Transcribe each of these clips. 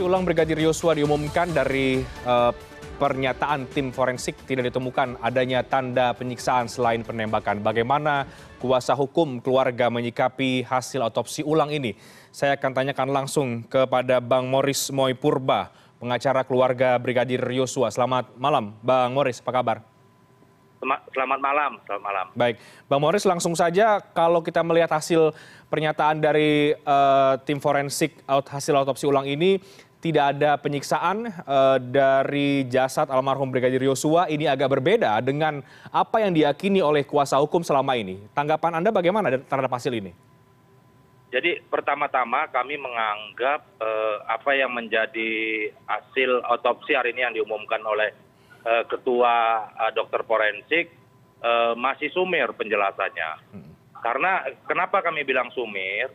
Otopsi ulang Brigadir Yosua diumumkan dari eh, pernyataan tim forensik tidak ditemukan adanya tanda penyiksaan selain penembakan. Bagaimana kuasa hukum keluarga menyikapi hasil otopsi ulang ini? Saya akan tanyakan langsung kepada Bang Moris Moy Purba, pengacara keluarga Brigadir Yosua. Selamat malam, Bang Moris, apa kabar? Selamat malam, selamat malam. Baik, Bang Moris langsung saja kalau kita melihat hasil pernyataan dari uh, tim forensik hasil otopsi ulang ini tidak ada penyiksaan uh, dari jasad almarhum Brigadir Yosua ini agak berbeda dengan apa yang diyakini oleh kuasa hukum selama ini. Tanggapan Anda bagaimana terhadap hasil ini? Jadi pertama-tama kami menganggap uh, apa yang menjadi hasil otopsi hari ini yang diumumkan oleh uh, ketua uh, dokter forensik uh, masih sumir penjelasannya. Hmm. Karena kenapa kami bilang sumir?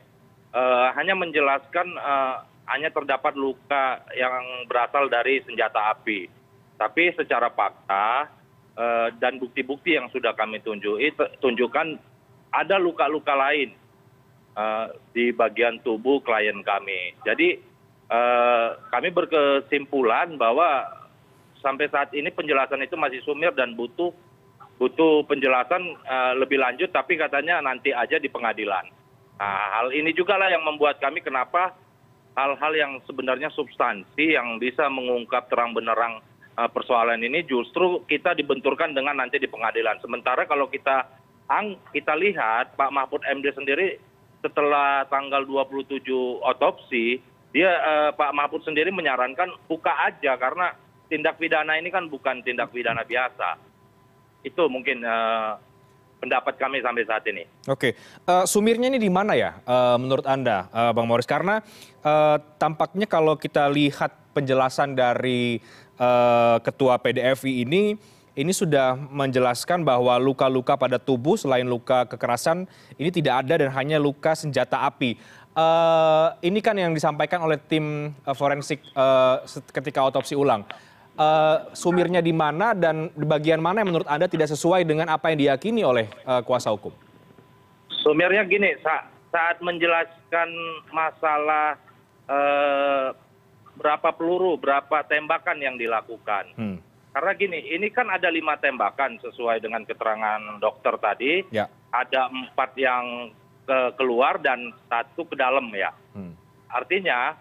Uh, hanya menjelaskan uh, hanya terdapat luka yang berasal dari senjata api. Tapi secara fakta uh, dan bukti-bukti yang sudah kami tunjukkan ada luka-luka lain uh, di bagian tubuh klien kami. Jadi uh, kami berkesimpulan bahwa sampai saat ini penjelasan itu masih sumir dan butuh butuh penjelasan lebih lanjut tapi katanya nanti aja di pengadilan. Nah, hal ini juga lah yang membuat kami kenapa hal-hal yang sebenarnya substansi yang bisa mengungkap terang benerang uh, persoalan ini justru kita dibenturkan dengan nanti di pengadilan. Sementara kalau kita ang, kita lihat Pak Mahfud MD sendiri setelah tanggal 27 otopsi, dia uh, Pak Mahfud sendiri menyarankan buka aja karena tindak pidana ini kan bukan tindak pidana biasa itu mungkin eh, pendapat kami sampai saat ini. Oke, uh, sumirnya ini di mana ya uh, menurut Anda, uh, Bang Morris? Karena uh, tampaknya kalau kita lihat penjelasan dari uh, Ketua PDFI ini, ini sudah menjelaskan bahwa luka-luka pada tubuh selain luka kekerasan ini tidak ada dan hanya luka senjata api. Uh, ini kan yang disampaikan oleh tim uh, forensik uh, ketika otopsi ulang. Eh, sumirnya di mana dan di bagian mana yang menurut anda tidak sesuai dengan apa yang diyakini oleh uh, kuasa hukum? Sumirnya gini, saat, saat menjelaskan masalah uh, berapa peluru, berapa tembakan yang dilakukan. Hmm. Karena gini, ini kan ada lima tembakan sesuai dengan keterangan dokter tadi. Ya. Ada empat yang ke keluar dan satu ke dalam ya. Hmm. Artinya,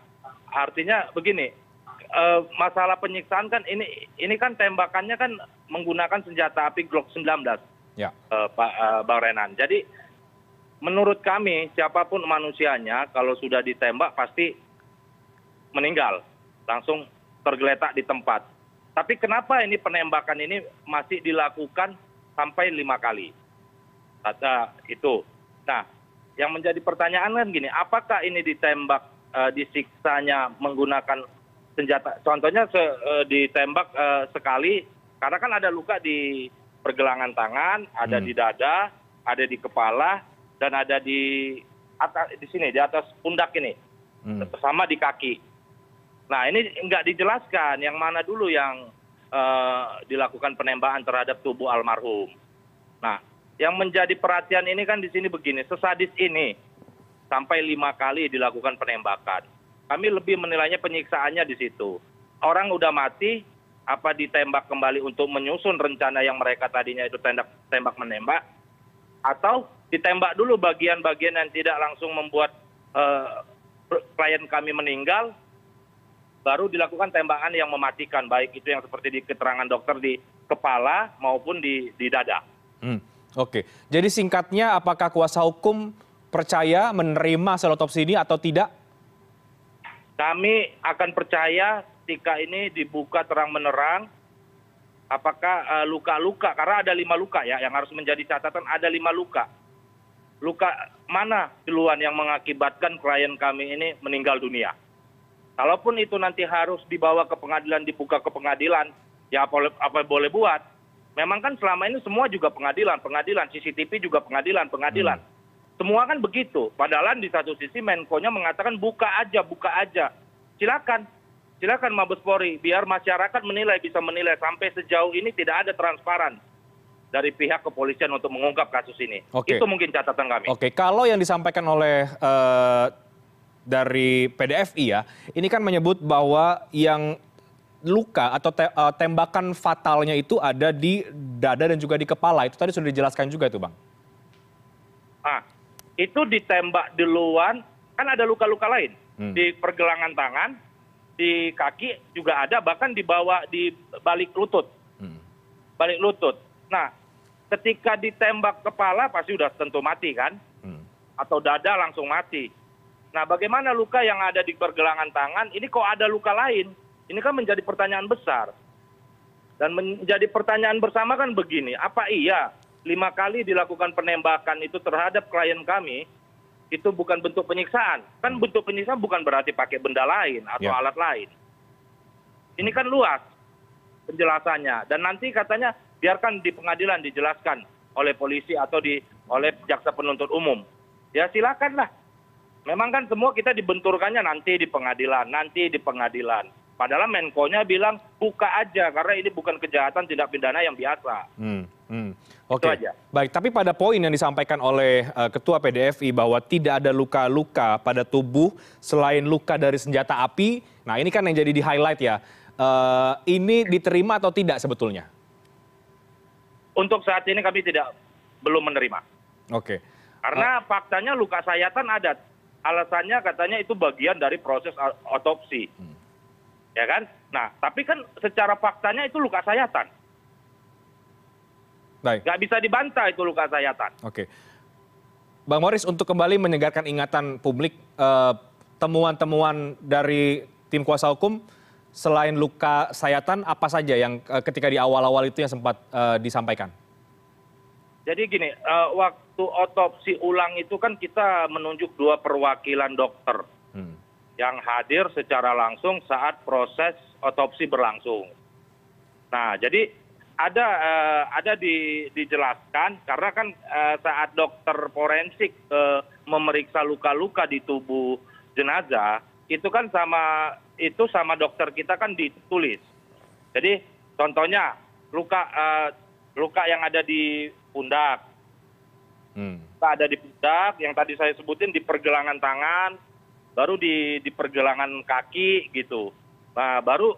artinya begini, Eh, masalah penyiksaan kan ini ini kan tembakannya kan menggunakan senjata api Glock 19 ya. uh, Pak uh, Bang Renan. Jadi menurut kami siapa pun manusianya kalau sudah ditembak pasti meninggal langsung tergeletak di tempat. Tapi kenapa ini penembakan ini masih dilakukan sampai lima kali? Kata itu. Nah, yang menjadi pertanyaan kan gini, apakah ini ditembak disiksanya menggunakan senjata. Contohnya eh, ditembak eh, sekali karena kan ada luka di pergelangan tangan ada hmm. di dada ada di kepala dan ada di atas di sini di atas pundak ini. Hmm. sama di kaki. Nah ini nggak dijelaskan yang mana dulu yang uh, dilakukan penembakan terhadap tubuh almarhum. Nah yang menjadi perhatian ini kan di sini begini sesadis ini sampai lima kali dilakukan penembakan kami lebih menilainya penyiksaannya di situ orang udah mati apa ditembak kembali untuk menyusun rencana yang mereka tadinya itu tembak tembak menembak atau ditembak dulu bagian-bagian yang tidak langsung membuat uh, klien kami meninggal baru dilakukan tembakan yang mematikan baik itu yang seperti di keterangan dokter di kepala maupun di di dada. Hmm, Oke, jadi singkatnya apakah kuasa hukum percaya menerima hasil otopsi ini atau tidak? Kami akan percaya ketika ini dibuka terang menerang apakah eh, luka luka karena ada lima luka ya yang harus menjadi catatan ada lima luka. Luka mana duluan yang mengakibatkan klien kami ini meninggal dunia? Kalaupun itu nanti harus dibawa ke pengadilan dibuka ke pengadilan ya apa, apa boleh buat memang kan selama ini semua juga pengadilan pengadilan CCTV juga pengadilan pengadilan. Hmm semua kan begitu padahal di satu sisi menkonya mengatakan buka aja buka aja silakan silakan mabes polri biar masyarakat menilai bisa menilai sampai sejauh ini tidak ada transparan dari pihak kepolisian untuk mengungkap kasus ini. Oke. Itu mungkin catatan kami. Oke, kalau yang disampaikan oleh uh, dari pdfi ya ini kan menyebut bahwa yang luka atau tembakan fatalnya itu ada di dada dan juga di kepala itu tadi sudah dijelaskan juga itu bang itu ditembak duluan kan ada luka luka lain di pergelangan tangan di kaki juga ada bahkan dibawa di balik lutut. Balik lutut. Nah ketika ditembak kepala pasti sudah tentu mati kan? Atau dada langsung mati. Nah bagaimana luka yang ada di pergelangan tangan? Ini kok ada luka lain? Ini kan menjadi pertanyaan besar. Dan menjadi pertanyaan bersama kan begini apa iya lima kali dilakukan penembakan itu terhadap klien kami itu bukan bentuk penyiksaan. Kan bentuk penyiksaan bukan berarti pakai benda lain atau alat lain. Ini kan luas penjelasannya. Dan nanti katanya biarkan di pengadilan dijelaskan oleh polisi atau di oleh jaksa penuntut umum. Ya silakanlah. Memang kan semua kita dibenturkannya nanti di pengadilan nanti di pengadilan. Padahal menko-nya bilang buka aja karena ini bukan kejahatan tindak pidana yang biasa oke. Baik tapi pada poin yang disampaikan oleh ketua pdfi bahwa tidak ada luka luka pada tubuh selain luka dari senjata api. Nah ini kan yang jadi di highlight ya ini diterima atau tidak sebetulnya? Untuk saat ini kami tidak belum menerima. Oke. Karena faktanya luka sayatan ada. Alasannya katanya itu bagian dari proses otopsi. Ya kan? Nah tapi kan secara faktanya itu luka sayatan nggak bisa dibantah itu luka sayatan. Oke. Bang moris untuk kembali menyegarkan ingatan publik temuan temuan dari tim kuasa hukum selain luka sayatan apa saja yang ketika di awal awal itu yang sempat disampaikan? Jadi gini waktu otopsi ulang itu kan kita menunjuk dua perwakilan dokter yang hadir secara langsung saat proses otopsi berlangsung. Nah jadi ada ada dijelaskan karena kan saat dokter forensik memeriksa luka luka di tubuh jenazah itu kan sama itu sama dokter kita kan ditulis. Jadi contohnya luka luka yang ada di pundak. Luka ada di pundak yang tadi saya sebutin di pergelangan tangan baru di di pergelangan kaki gitu. Nah baru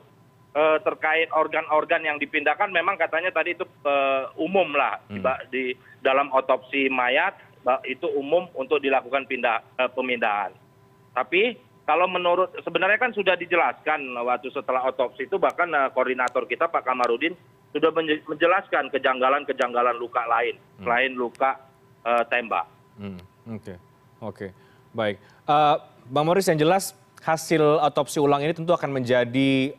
terkait organ organ yang dipindahkan memang katanya tadi itu umum lah. Di dalam otopsi mayat itu umum untuk dilakukan pemindahan. Tapi kalau menurut sebenarnya kan sudah dijelaskan waktu setelah otopsi itu bahkan koordinator kita pak kamarudin sudah menjelaskan kejanggalan kejanggalan luka lain selain luka tembak. Oke oke. Baik. Bang moris yang jelas hasil otopsi ulang ini tentu akan menjadi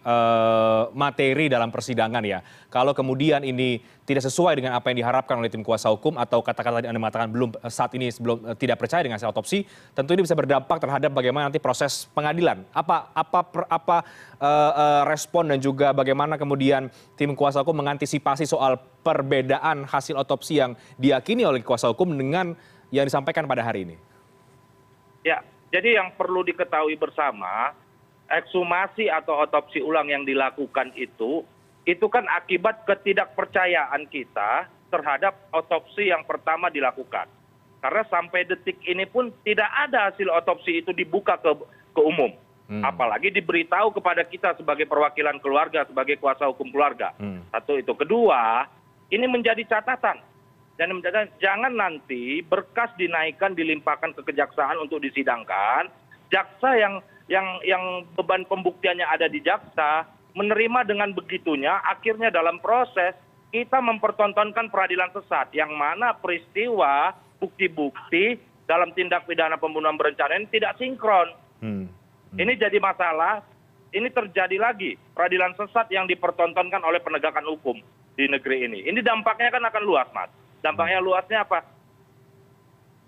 materi dalam persidangan ya. Kalau kemudian ini tidak sesuai dengan apa yang diharapkan oleh tim kuasa hukum atau katakanlah anda mengatakan belum saat ini sebelum tidak percaya dengan hasil otopsi tentu ini bisa berdampak terhadap bagaimana nanti proses pengadilan. Apa apa respon dan juga bagaimana kemudian tim kuasa hukum mengantisipasi soal perbedaan hasil otopsi yang diakini oleh kuasa hukum dengan yang disampaikan pada hari ini? Ya jadi yang perlu diketahui bersama ekshumasi atau otopsi ulang yang dilakukan itu itu kan akibat ketidakpercayaan kita terhadap otopsi yang pertama dilakukan. Karena sampai detik ini pun tidak ada hasil otopsi itu dibuka ke ke umum. Apalagi diberitahu kepada kita sebagai perwakilan keluarga sebagai kuasa hukum keluarga. Satu itu. Kedua ini menjadi catatan dan jangan nanti berkas dinaikkan dilimpahkan ke kejaksaan untuk disidangkan. Jaksa yang yang yang beban pembuktiannya ada di jaksa menerima dengan begitunya akhirnya dalam proses kita mempertontonkan peradilan sesat. Yang mana peristiwa bukti bukti dalam tindak pidana pembunuhan berencana ini tidak sinkron. Ini jadi masalah ini terjadi lagi. Peradilan sesat yang dipertontonkan oleh penegakan hukum di negeri ini. Ini dampaknya kan akan luas mas dampaknya luasnya apa?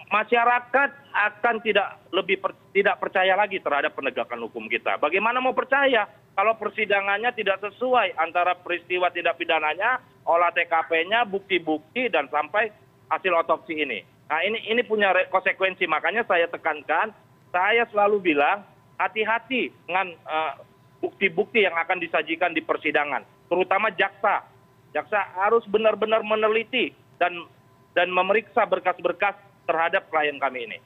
Masyarakat akan tidak lebih tidak percaya lagi terhadap penegakan hukum kita. Bagaimana mau percaya kalau persidangannya tidak sesuai antara peristiwa tindak pidananya olah tkp nya bukti bukti dan sampai hasil otopsi ini? Nah ini ini punya konsekuensi. Makanya saya tekankan saya selalu bilang hati hati dengan bukti bukti yang akan disajikan di persidangan terutama jaksa. Jaksa harus benar benar meneliti dan dan memeriksa berkas berkas terhadap klien kami ini.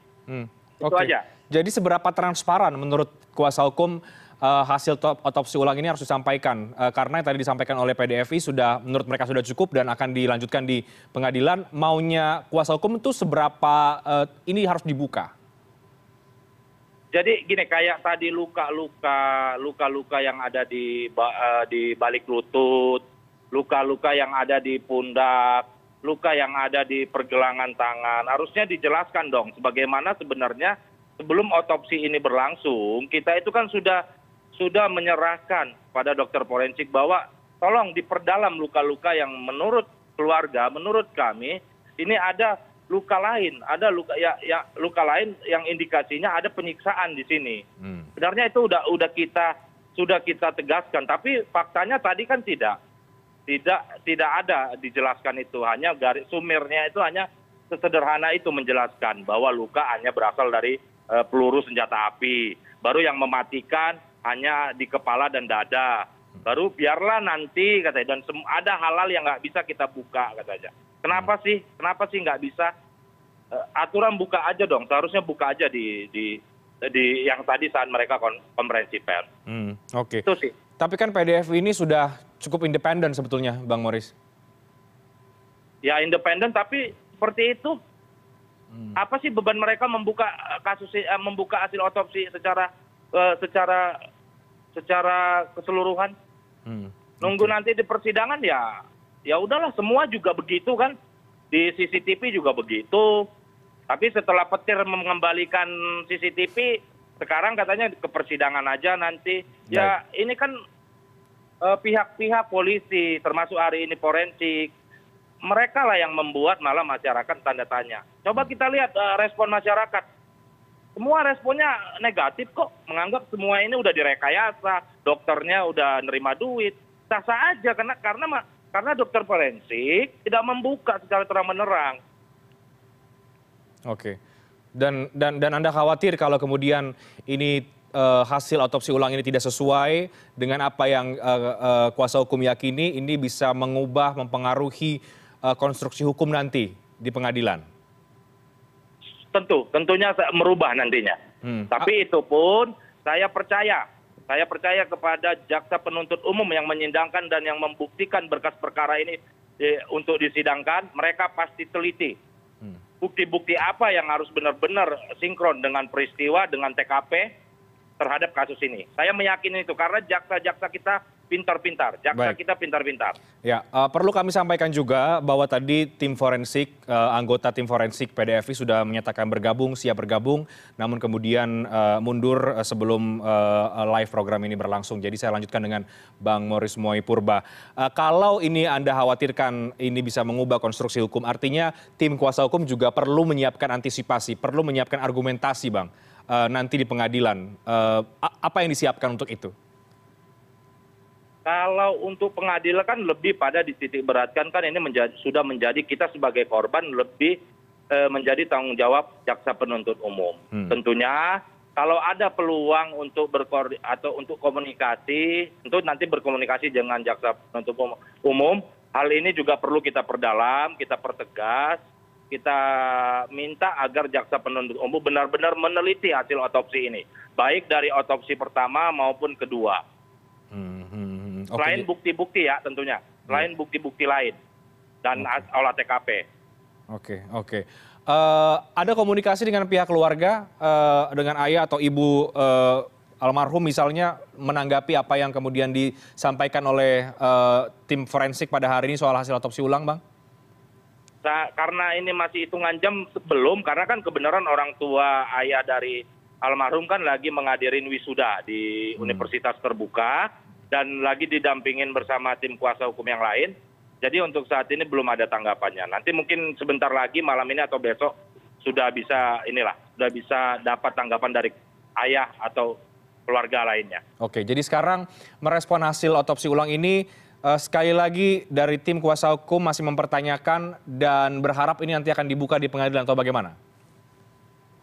Itu aja. Jadi seberapa transparan menurut kuasa hukum hasil otopsi ulang ini harus disampaikan? Karena yang tadi disampaikan oleh pdfi sudah menurut mereka sudah cukup dan akan dilanjutkan di pengadilan. Maunya kuasa hukum itu seberapa ini harus dibuka? Jadi gini kayak tadi luka luka luka luka yang ada di di balik lutut luka luka yang ada di pundak luka yang ada di pergelangan tangan. Harusnya dijelaskan dong sebagaimana sebenarnya sebelum otopsi ini berlangsung kita itu kan sudah sudah menyerahkan pada dokter forensik bahwa tolong diperdalam luka luka yang menurut keluarga menurut kami ini ada luka lain ada luka ya, ya luka lain yang indikasinya ada penyiksaan di sini. Hmm. sebenarnya itu udah udah kita sudah kita tegaskan tapi faktanya tadi kan tidak tidak tidak ada dijelaskan itu hanya garis sumirnya itu hanya sesederhana itu menjelaskan bahwa luka hanya berasal dari uh, peluru senjata api baru yang mematikan hanya di kepala dan dada baru biarlah nanti katanya dan ada hal-hal yang nggak bisa kita buka katanya kenapa sih kenapa sih nggak bisa uh, aturan buka aja dong seharusnya buka aja di di di yang tadi saat mereka konferensi pers. Hmm, Oke. Okay. Itu sih. Tapi kan PDF ini sudah cukup independen sebetulnya, Bang Morris. Ya independen, tapi seperti itu. Hmm. Apa sih beban mereka membuka kasus eh, membuka hasil otopsi secara uh, secara secara keseluruhan hmm. nunggu nanti di persidangan ya ya udahlah semua juga begitu kan di CCTV juga begitu tapi setelah petir mengembalikan CCTV sekarang katanya ke persidangan aja nanti ya ini kan eh, pihak-pihak polisi termasuk hari ini forensik mereka lah yang membuat malah masyarakat tanda tanya. Coba kita lihat uh, respon masyarakat. Semua responnya negatif kok. Menganggap semua ini udah direkayasa dokternya udah nerima duit. Sah sah aja karena karena karena dokter forensik tidak membuka secara terang menerang oke. Dan dan dan anda khawatir kalau kemudian ini hasil otopsi ulang ini tidak sesuai dengan apa yang uh, uh, kuasa hukum yakini ini bisa mengubah mempengaruhi uh, konstruksi hukum nanti di pengadilan? Tentu tentunya merubah nantinya. Hmm. tapi itu pun saya percaya. Saya percaya kepada jaksa penuntut umum yang menyindangkan dan yang membuktikan berkas perkara ini eh, untuk disidangkan. Mereka pasti teliti. Hmm. bukti-bukti apa yang harus benar-benar sinkron dengan peristiwa dengan TKP terhadap kasus ini. Saya meyakini itu karena jaksa-jaksa kita pintar pintar jaksa kita pintar pintar ya uh, perlu kami sampaikan juga bahwa tadi tim forensik uh, anggota tim forensik pdfi sudah menyatakan bergabung siap bergabung. Namun kemudian uh, mundur sebelum uh, live program ini berlangsung. Jadi saya lanjutkan dengan bang Morris Moi Purba. Uh, kalau ini anda khawatirkan ini bisa mengubah konstruksi hukum artinya tim kuasa hukum juga perlu menyiapkan antisipasi perlu menyiapkan argumentasi bang nanti di pengadilan uh, apa yang disiapkan untuk itu kalau untuk pengadilan kan lebih pada dititik beratkan kan ini menjadi, sudah menjadi kita sebagai korban lebih e, menjadi tanggung jawab jaksa penuntut umum. Hmm. Tentunya kalau ada peluang untuk berkoordinasi atau untuk komunikasi, tentu nanti berkomunikasi dengan jaksa penuntut umum. Hal ini juga perlu kita perdalam, kita pertegas, kita minta agar jaksa penuntut umum benar-benar meneliti hasil otopsi ini, baik dari otopsi pertama maupun kedua. Hmm, hmm selain bukti bukti ya tentunya. Selain bukti bukti lain dan olah tkp oke oke. Uh, ada komunikasi dengan pihak keluarga uh, dengan ayah atau ibu uh, almarhum misalnya menanggapi apa yang kemudian disampaikan oleh uh, tim forensik pada hari ini soal hasil otopsi ulang bang karena ini masih hitungan jam sebelum karena kan kebenaran orang tua ayah dari almarhum kan lagi menghadirin wisuda di hmm. universitas terbuka dan lagi didampingin bersama tim kuasa hukum yang lain. Jadi untuk saat ini belum ada tanggapannya. Nanti mungkin sebentar lagi malam ini atau besok sudah bisa inilah sudah bisa dapat tanggapan dari ayah atau keluarga lainnya. Oke jadi sekarang merespon hasil otopsi ulang ini sekali lagi dari tim kuasa hukum masih mempertanyakan dan berharap ini nanti akan dibuka di pengadilan atau bagaimana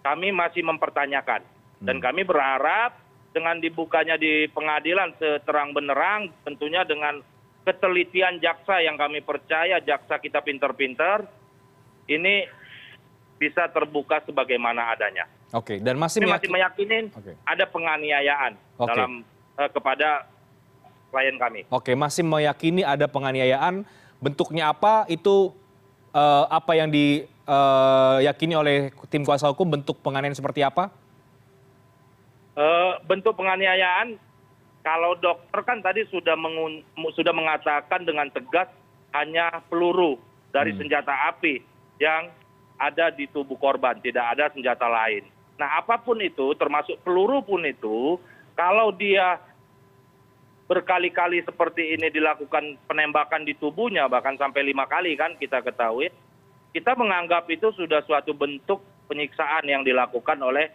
kami masih mempertanyakan dan hmm. kami berharap dengan dibukanya di pengadilan seterang benerang tentunya dengan ketelitian jaksa yang kami percaya jaksa kita pinter pinter ini bisa terbuka sebagaimana adanya Oke, dan masih, Ini masih meyaki- meyakini Oke. ada penganiayaan Oke. dalam eh, kepada klien kami. Oke, masih meyakini ada penganiayaan. Bentuknya apa? Itu eh, apa yang diyakini oleh tim kuasa hukum? Bentuk penganiayaan seperti apa? Eh, bentuk penganiayaan kalau dokter kan tadi sudah mengun- sudah mengatakan dengan tegas hanya peluru dari senjata api yang ada di tubuh korban, tidak ada senjata lain. Nah, apa pun itu termasuk peluru pun itu kalau dia berkali-kali seperti ini dilakukan penembakan di tubuhnya bahkan sampai lima kali kan kita ketahui kita menganggap itu sudah suatu bentuk penyiksaan yang dilakukan oleh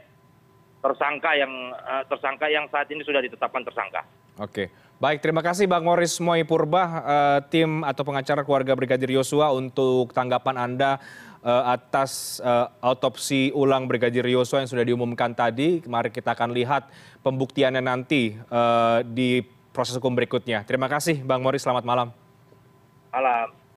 tersangka yang eh, tersangka yang saat ini sudah ditetapkan tersangka. Oke, baik. Terima kasih Bang Moris Moi Purba, eh, tim atau pengacara keluarga Brigadir Yosua untuk tanggapan Anda eh, atas autopsi ulang Brigadir Yosua yang sudah diumumkan tadi. Mari kita akan lihat pembuktiannya nanti di proses hukum berikutnya. Terima kasih Bang Moris, selamat malam. Malam.